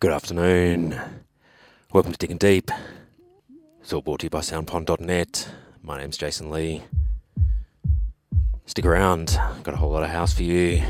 Good afternoon. Welcome to Digging Deep. It's all brought to you by soundpond.net. My name's Jason Lee. Stick around, got a whole lot of house for you.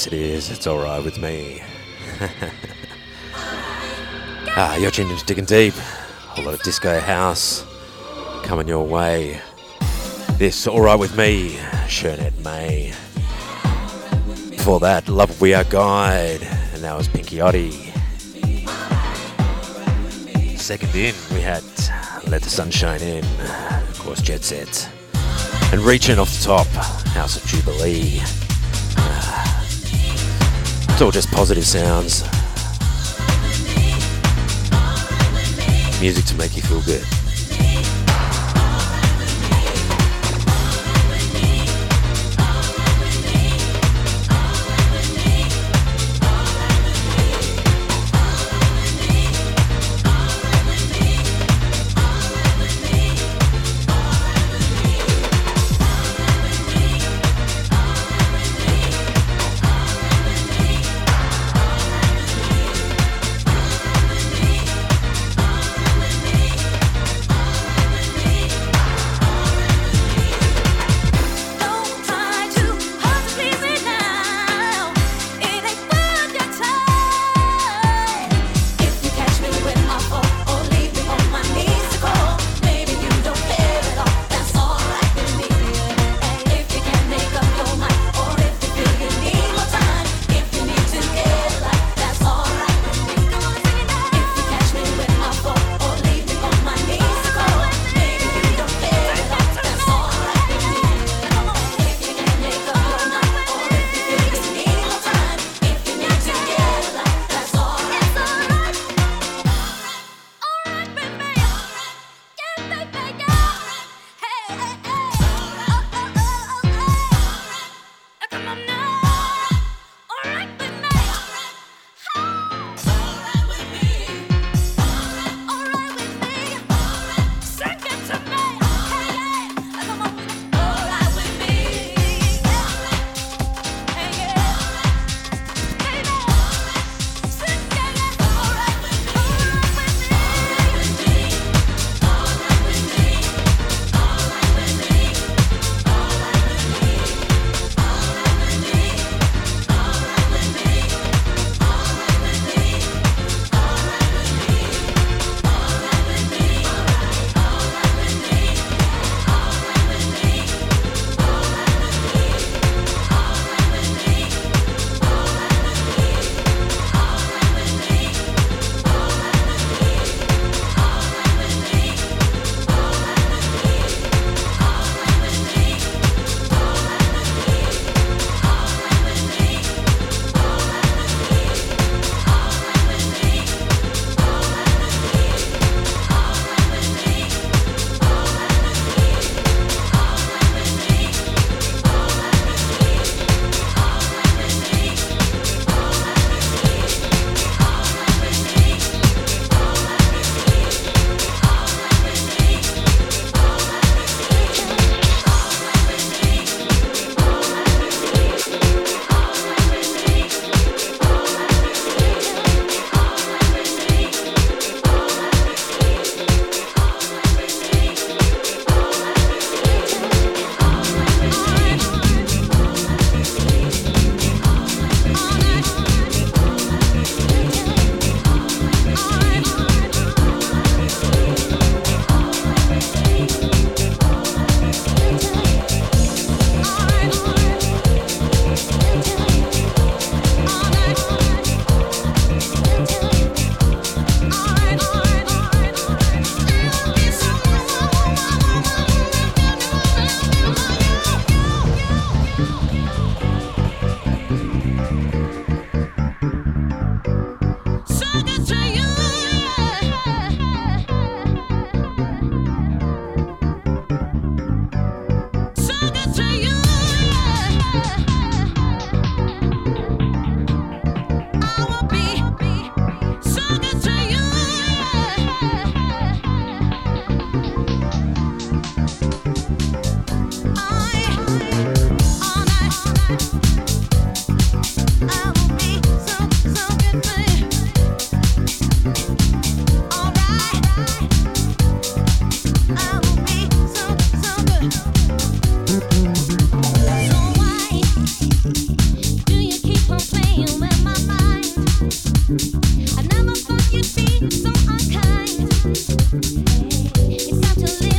Yes, it is. It's alright with me. ah, you're tuned into Digging Deep. A lot of disco house coming your way. This Alright With Me, Shernet May. Before that, Love We Are Guide, and that was Pinky Oddie. Second in, we had Let the Sunshine In, of course, Jet Set. And reaching off the top, House of Jubilee. It's all just positive sounds. Music to make you feel good.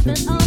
but I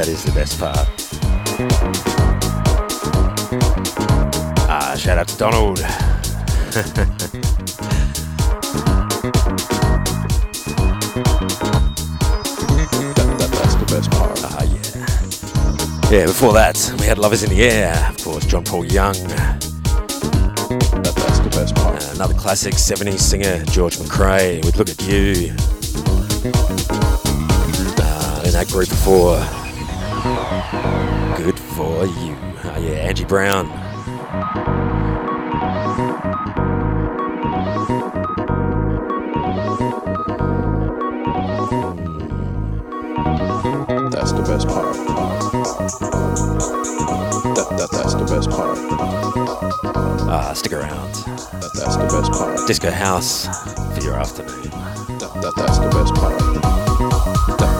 that is the best part. Ah, shout out to Donald. that, that, that's the best part. Ah, yeah. Yeah, before that, we had Love Is in the Air, of course, John Paul Young. That, that's the best part. Uh, another classic 70s singer, George McCrae, with Look at You. Uh, in that group before, Good for you. Oh, yeah, Angie Brown. That's the best part. That, that, that's the best part. Ah, stick around. That, that's the best part. Disco House for your afternoon. That, that, that's the best part. That,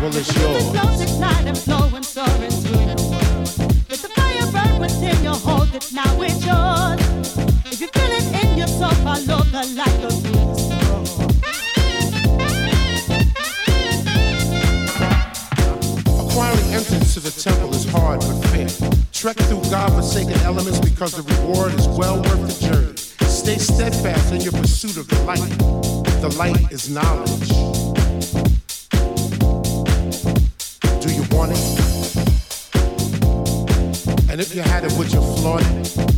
Well, it's yours. And flow and soar into the world. Let the fire burn within you, hold it now, it's yours. If you feel it in your soul, follow the light of Acquiring entrance to the temple is hard but fair. Trek through God-forsaken elements because the reward is well worth the journey. Stay steadfast in your pursuit of the light. The light is knowledge. And if you had it, with your flaunt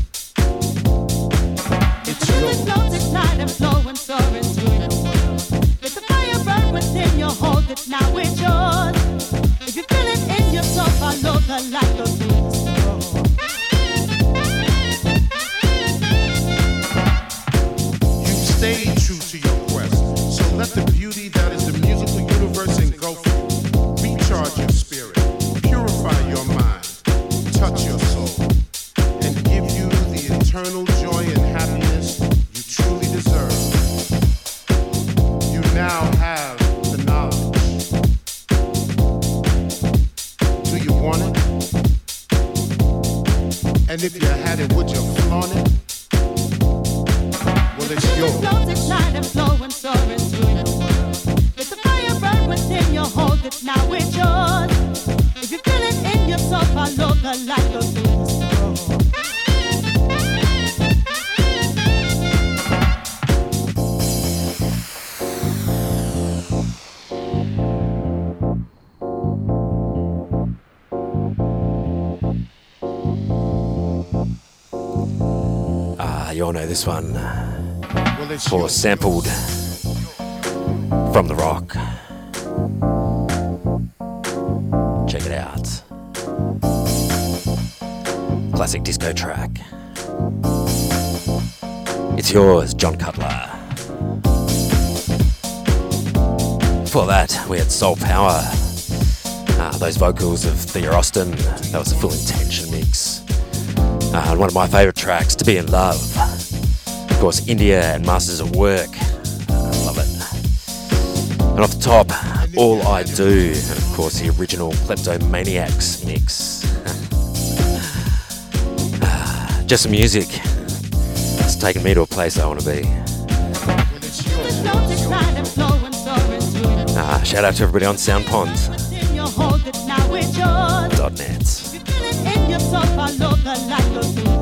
this one. Well, For sampled from the rock. Check it out. Classic disco track. It's yours, Jon Cutler. Before that, we had Soul Power. Ah, those vocals of Thea Austin. That was a full intention mix. Uh, one of my favourite tracks, To Be in Love. Of course, India and Masters at Work. I love it. And off the top, All I Do. And of course, the original Cleptomaniacs mix. Just some music. It's taken me to a place I want to be. Shout out to everybody on SoundPond.net. within you,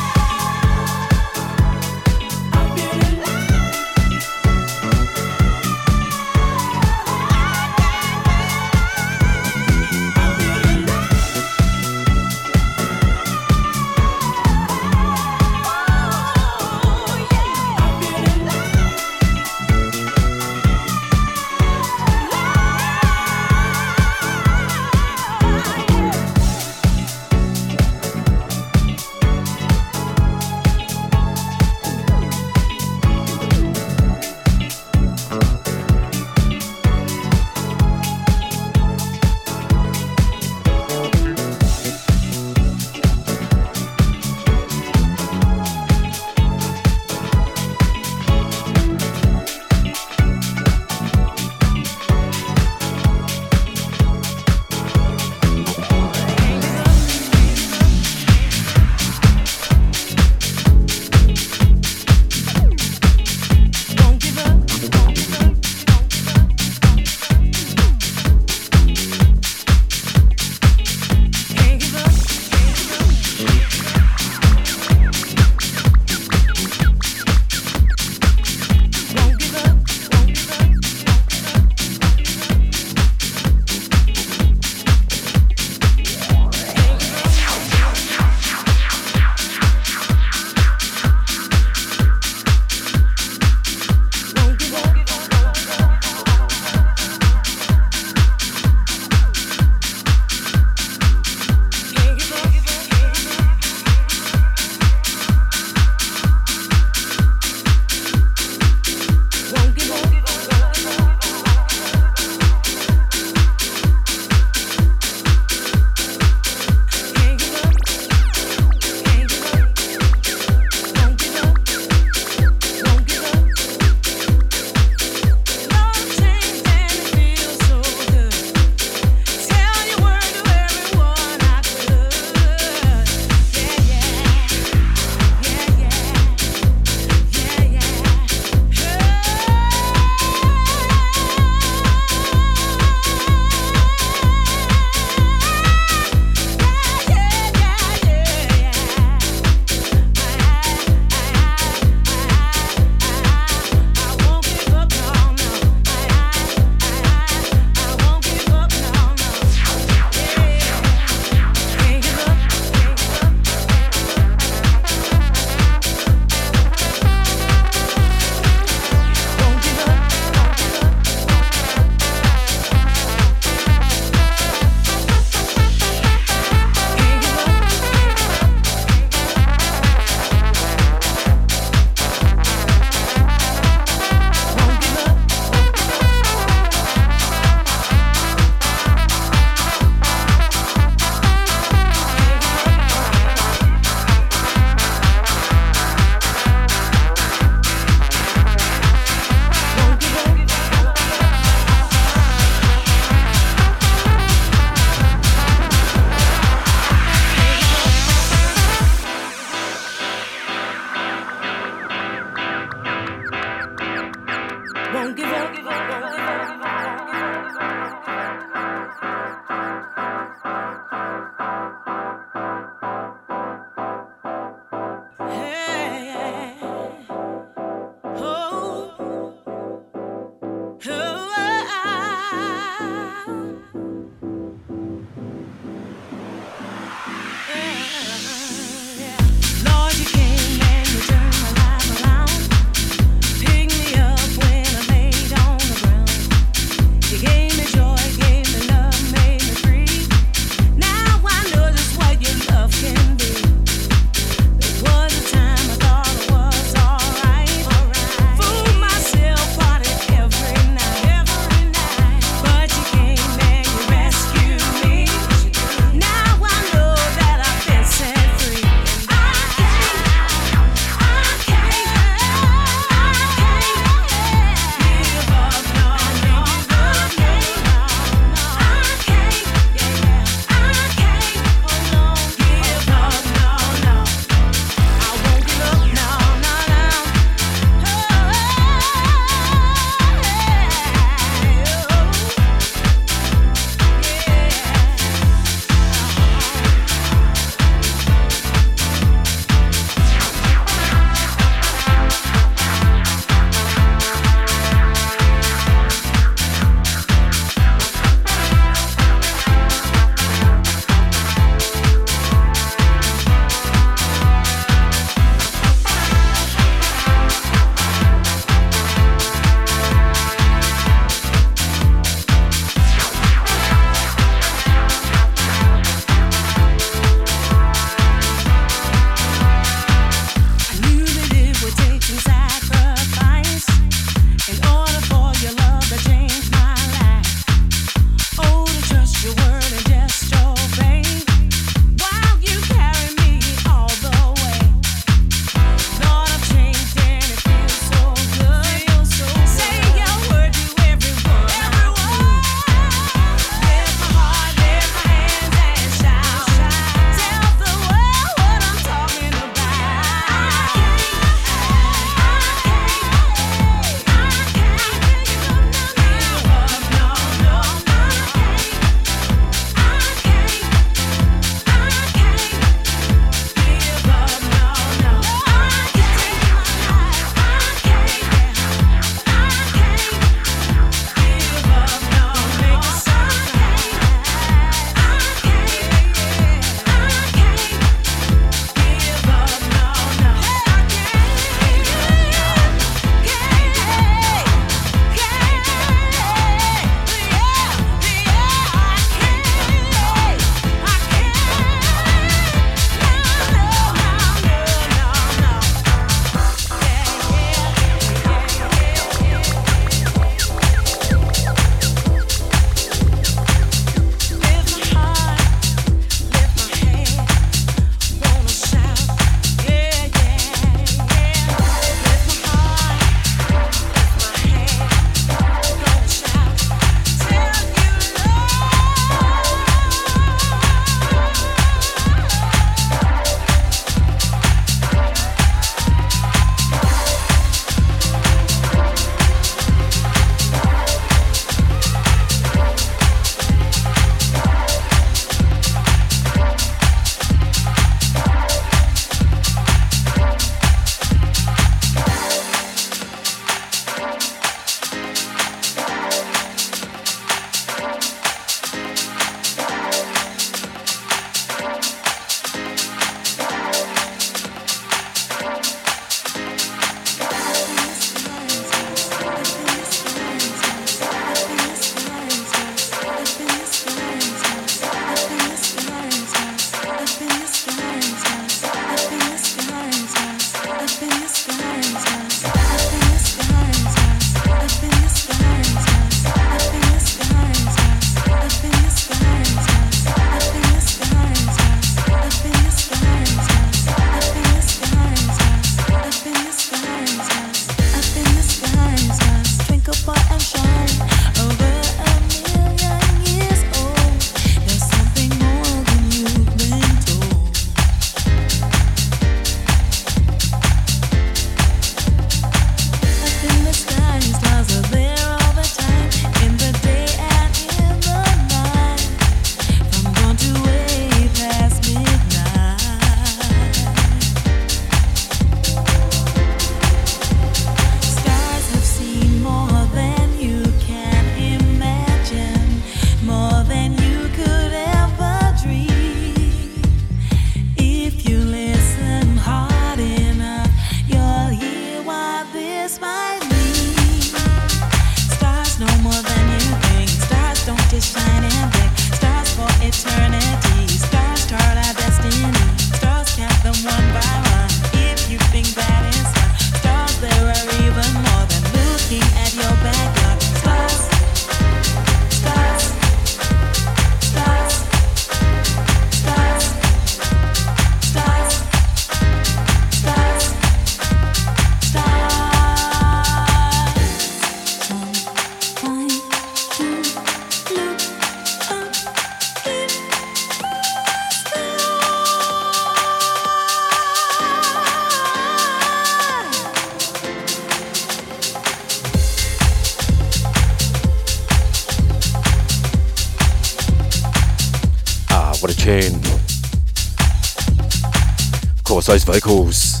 those vocals,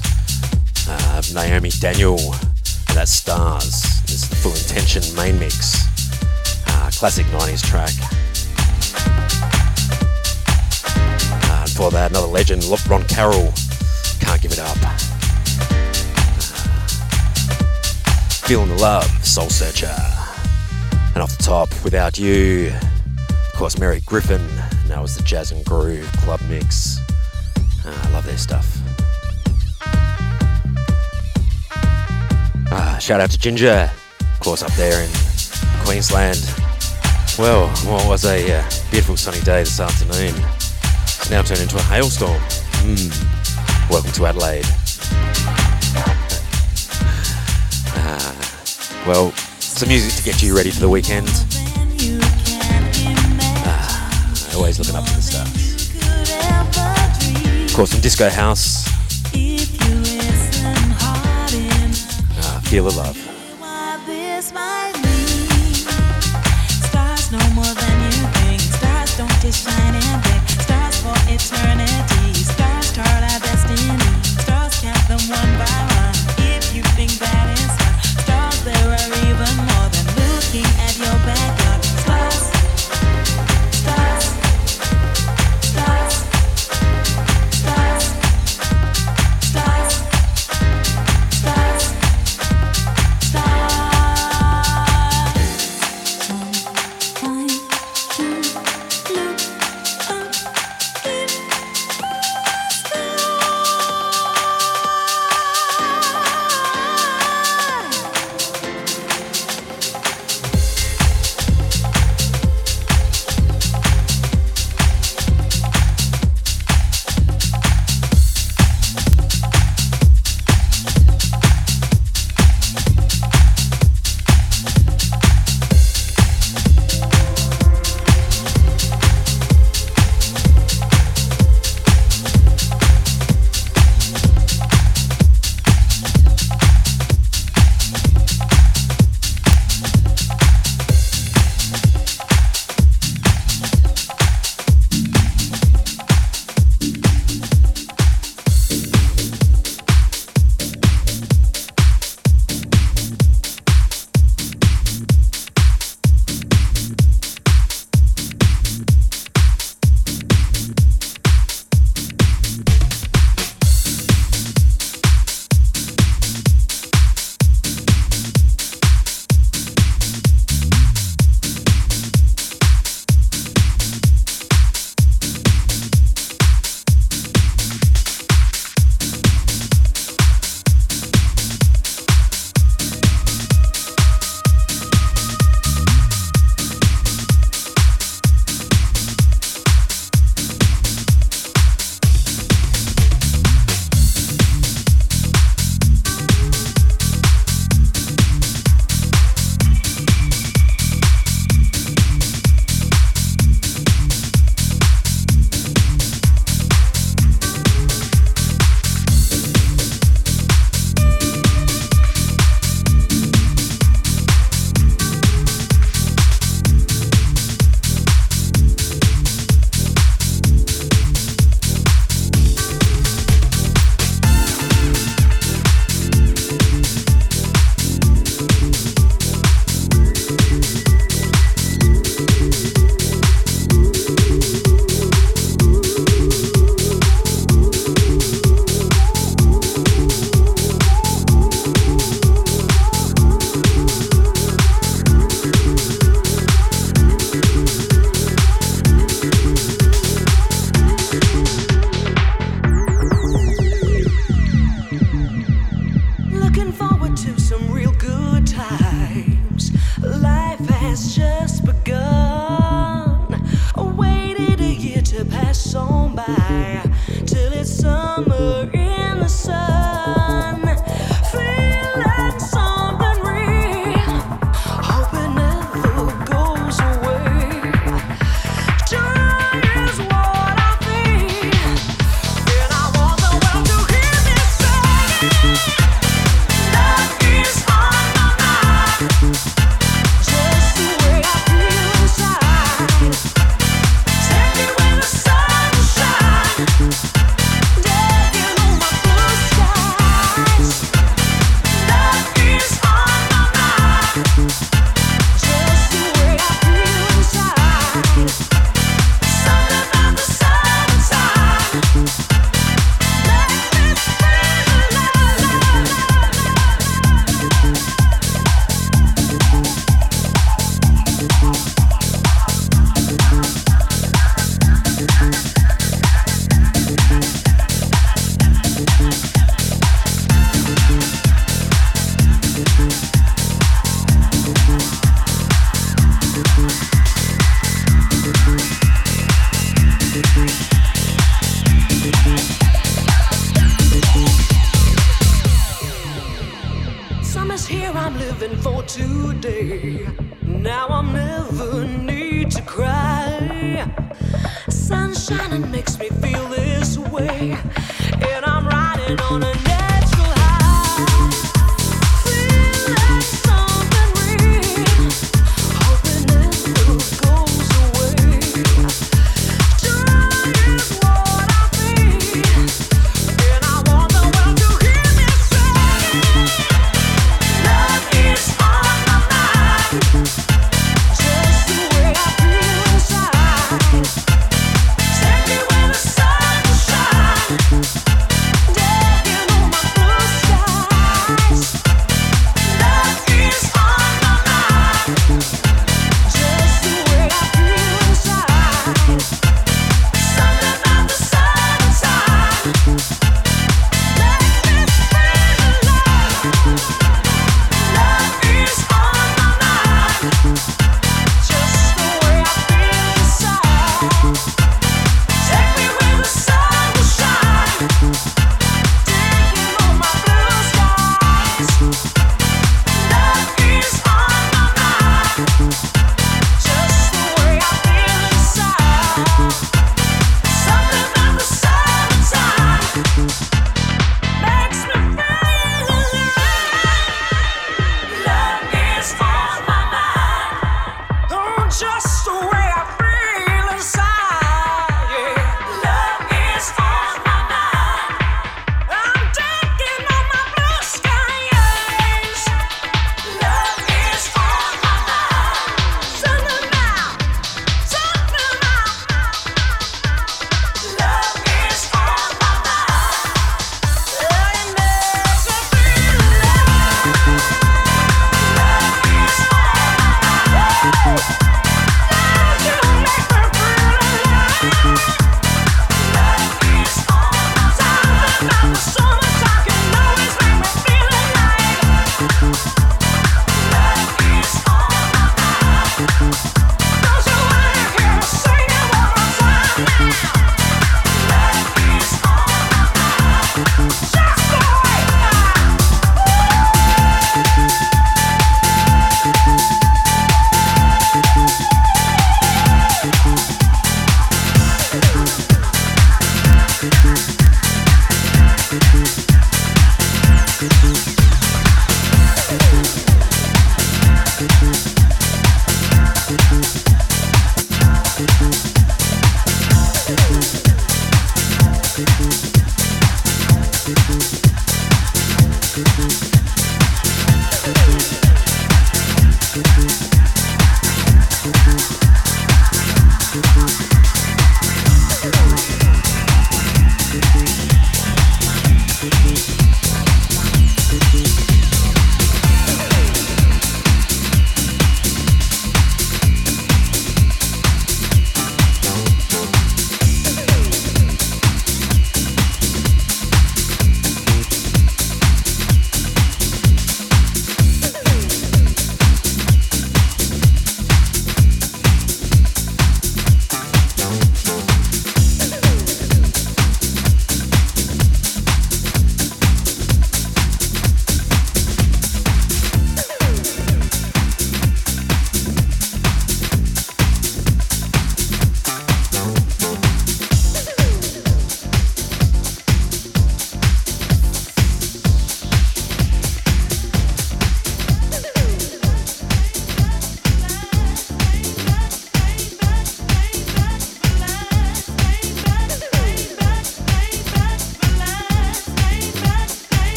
uh, Naomi Daniel, and that's Stars. This is the Full Intention main mix. Uh, classic 90s track. Uh, and for that, another legend, Ron Carroll, Can't Give It Up. Uh, Feeling the Love, Soul Searcher. And off the top, Without You, of course, Mary Griffin, and that was the Jazz and Groove Club Mix. Uh, I love their stuff. Shout out to Ginger, of course, up there in Queensland. Well, what was a uh, beautiful sunny day this afternoon. It's now turned into a hailstorm. Mm. Welcome to Adelaide. Ah, well, some music to get you ready for the weekend. Ah, always looking up to the stars. Of course, some disco house. The love.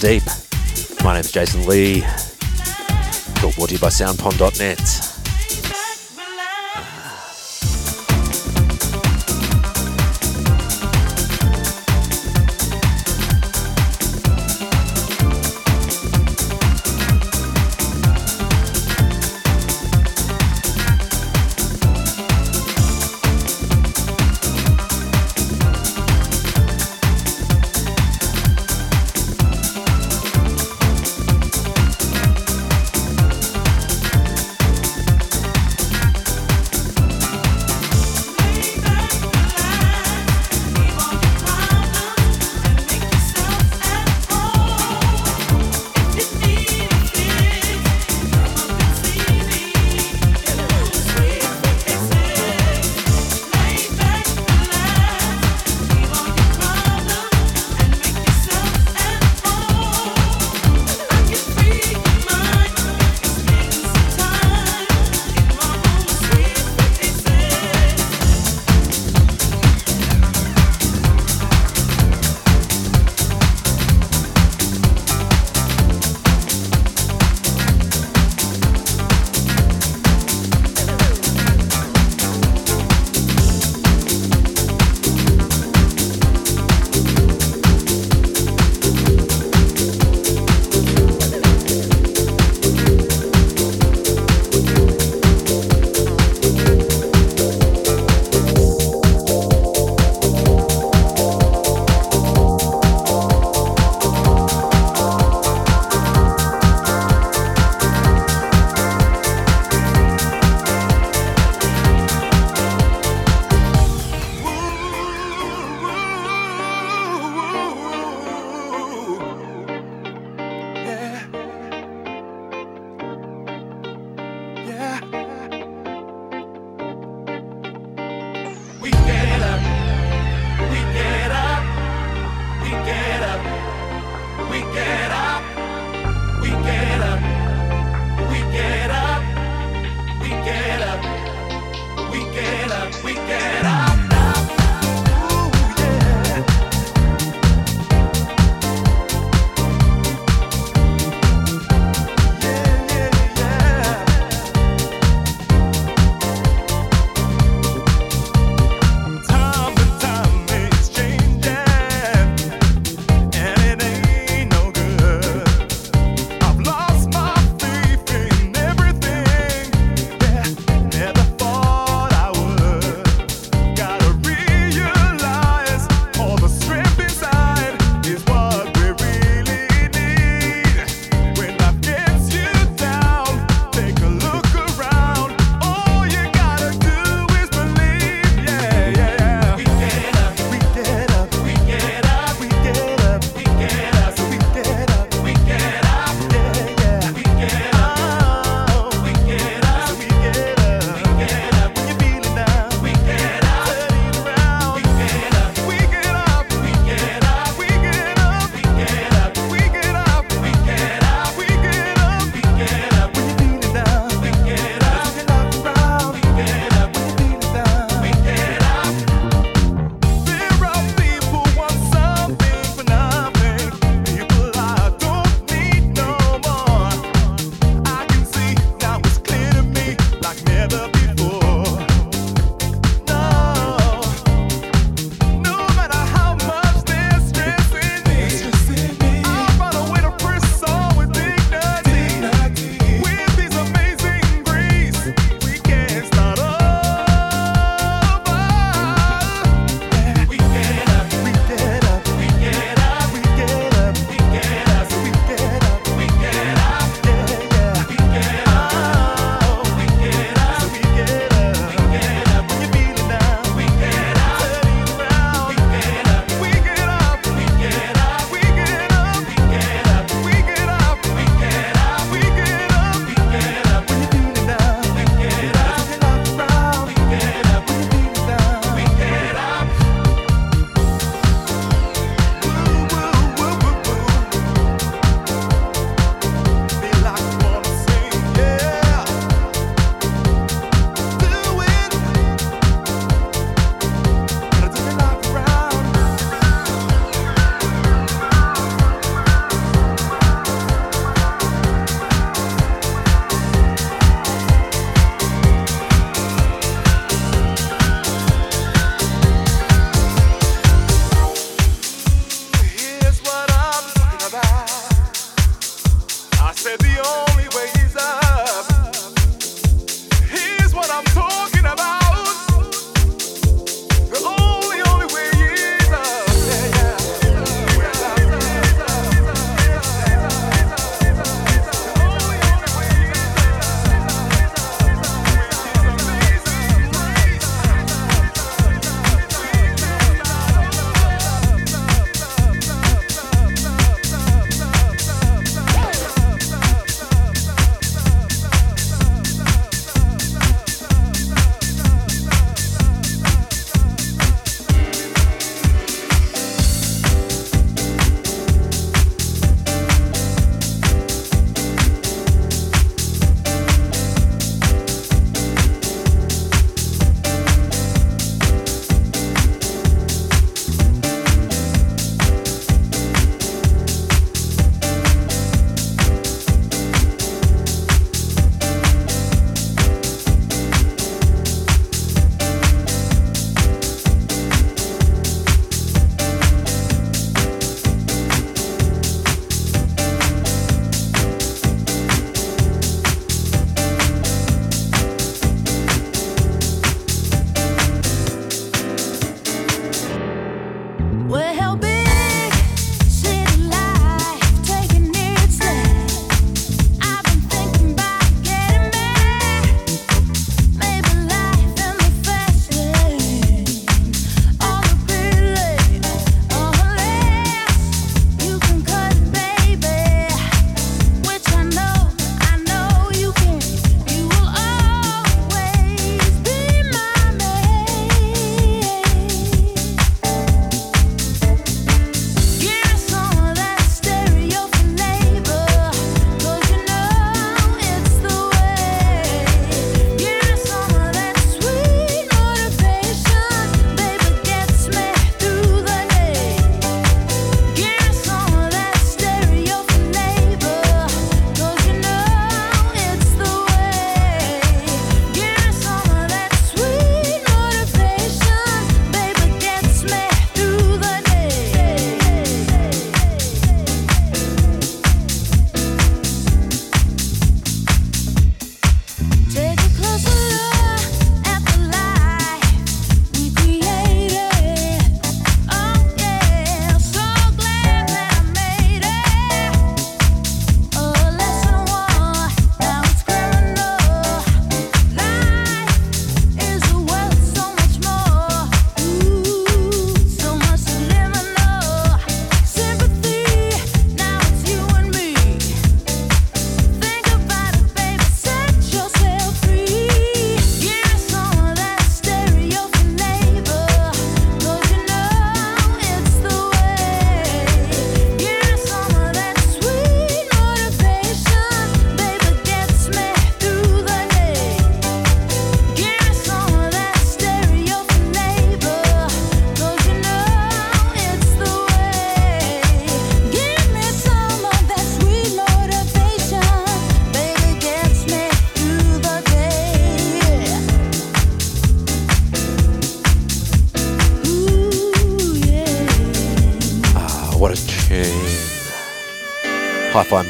Deep. My name's Jason Lee. Brought to you by soundpond.net.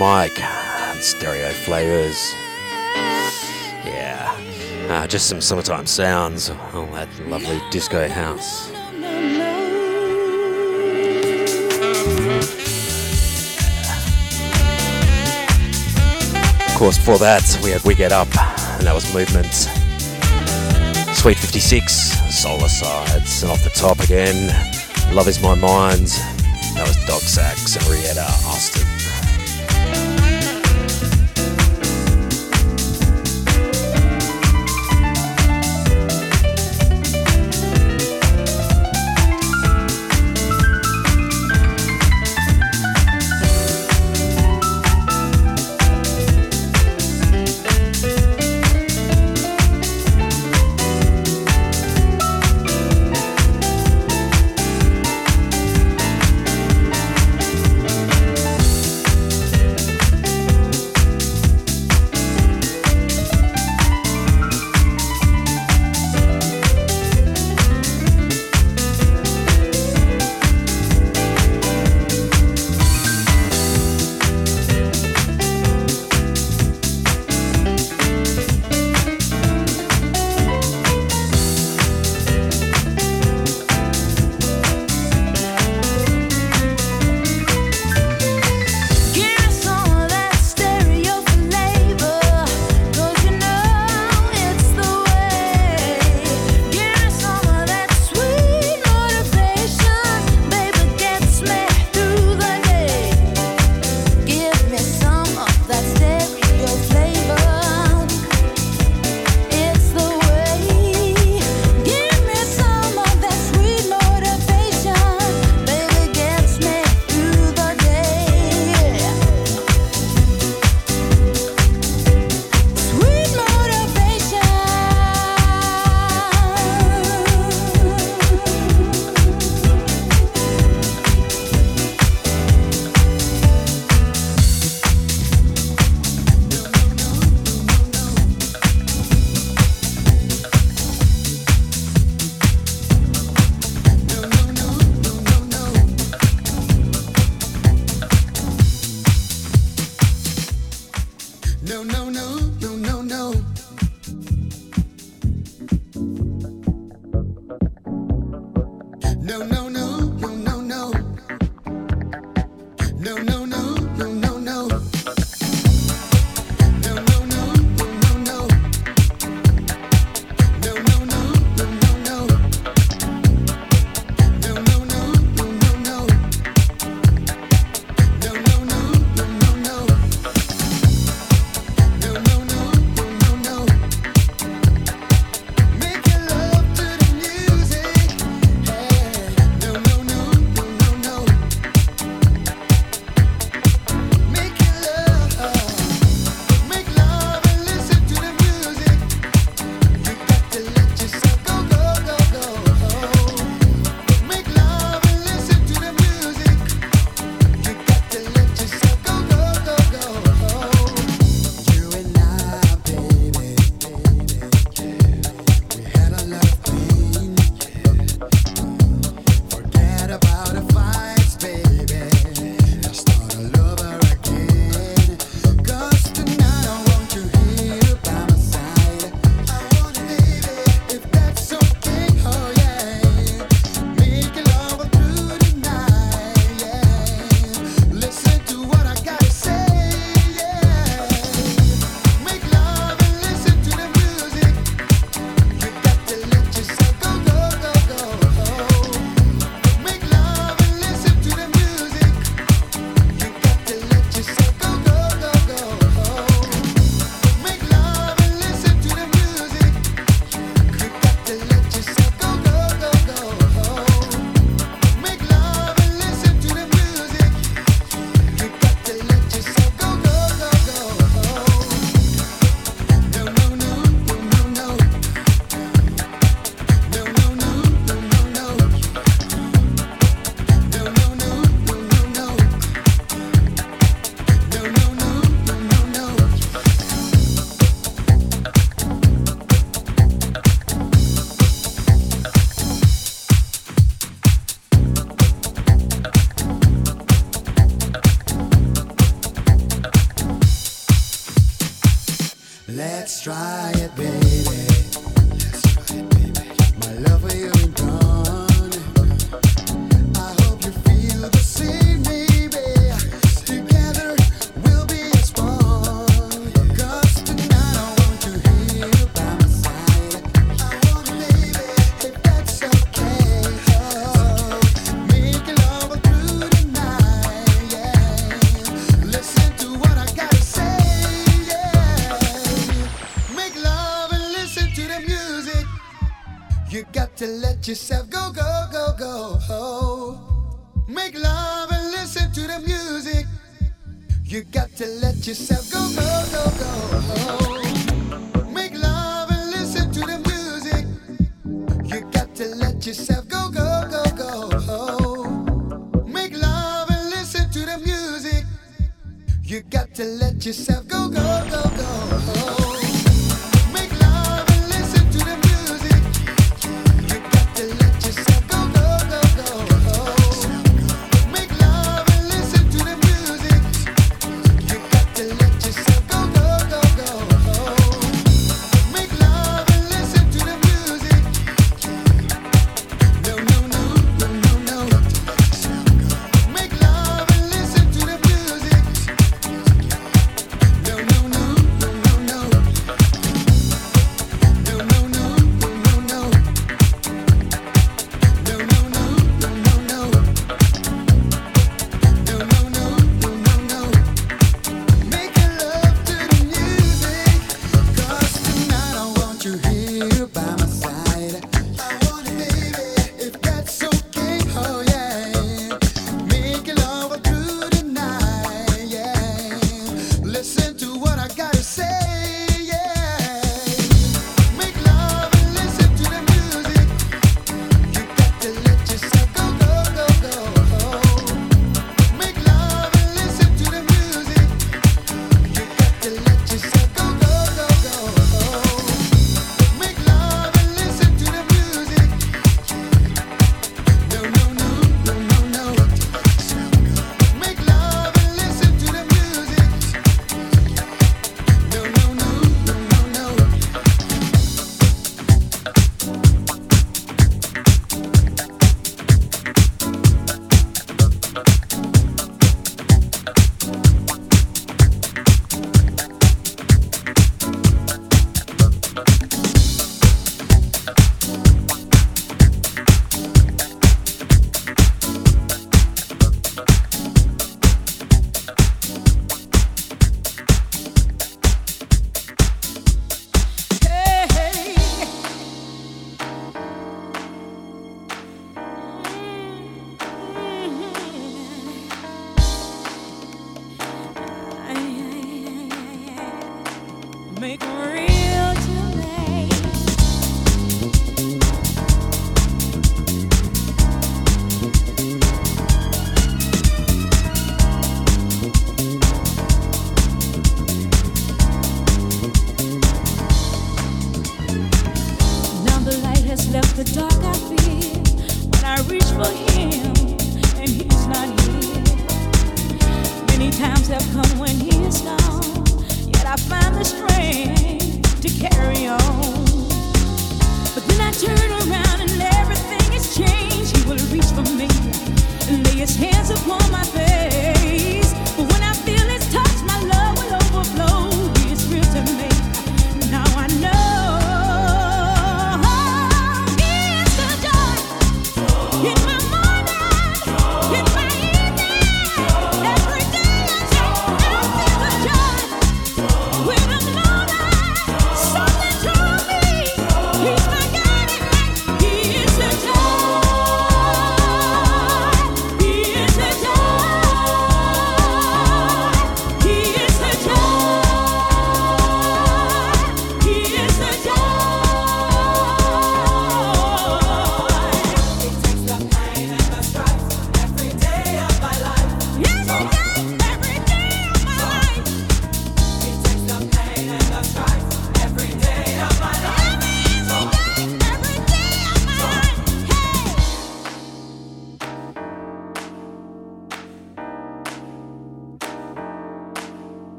Mike, and Stereo Flavors. Yeah, uh, just some summertime sounds, all that lovely disco house. Of course, before that, we had We Get Up, and that was Movement. Sweet 56, Solar Sides, and off the top again, Love Is My Mind. That was Dog Sax and Rietta to let yourself go, go, go, go. Oh. Make love and listen to the music. You got to let yourself go, go, go, go. Oh. Make love and listen to the music. You got to let yourself go, go, go, go. Oh. Make love and listen to the music. You got to let yourself go, go, go, go. Oh.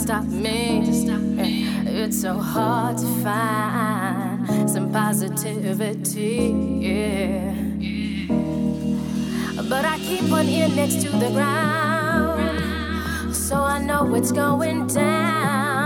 Stop me. It's so hard to find some positivity. Yeah. But I keep one ear next to the ground, so I know what's going down.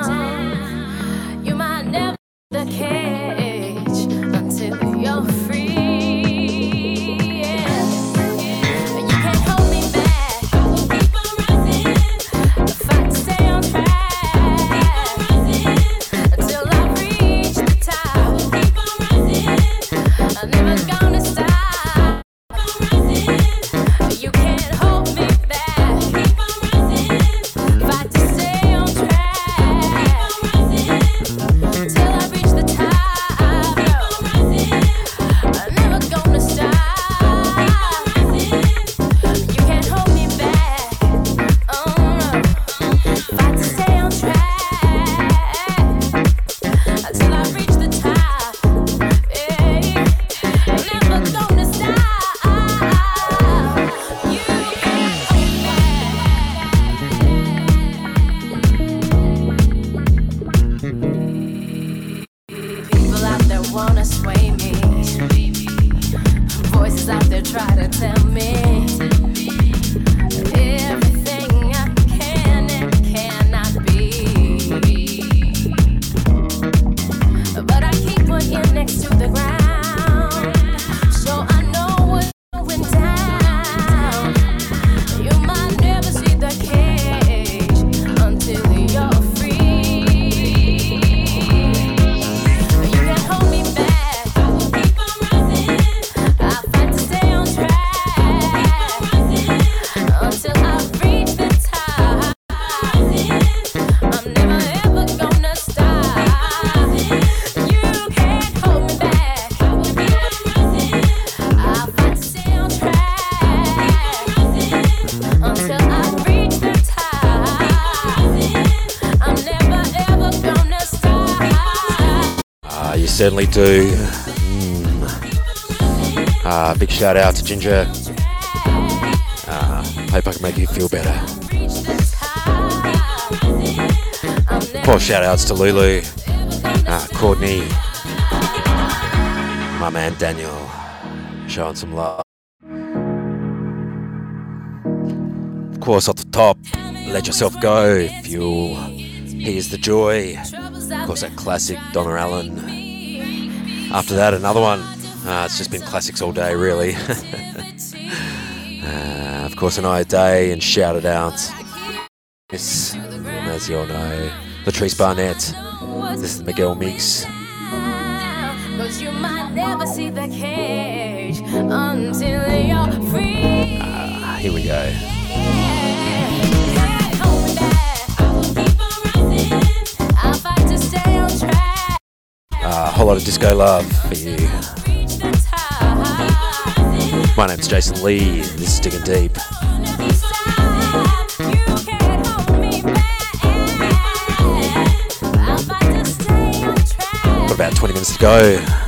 Certainly do. Mm. Ah, big shout out to Ginger. Ah, hope I can make you feel better. Course, shout outs to Lulu, ah, Courtney, my man Daniel, showing some love. Of course, off the top, let yourself go. Fuel. Here's the joy. Of course, that classic Donna Allen. After that, another one. Uh, it's just been classics all day, really. uh, of course, an eye day and shout it out. Yes, and as you all know, Latrice Barnett. This is Miguel you're free. Ah, here we go. Disco love for you. My name's Jason Lee. This is Digging Deep. Got about 20 minutes to go.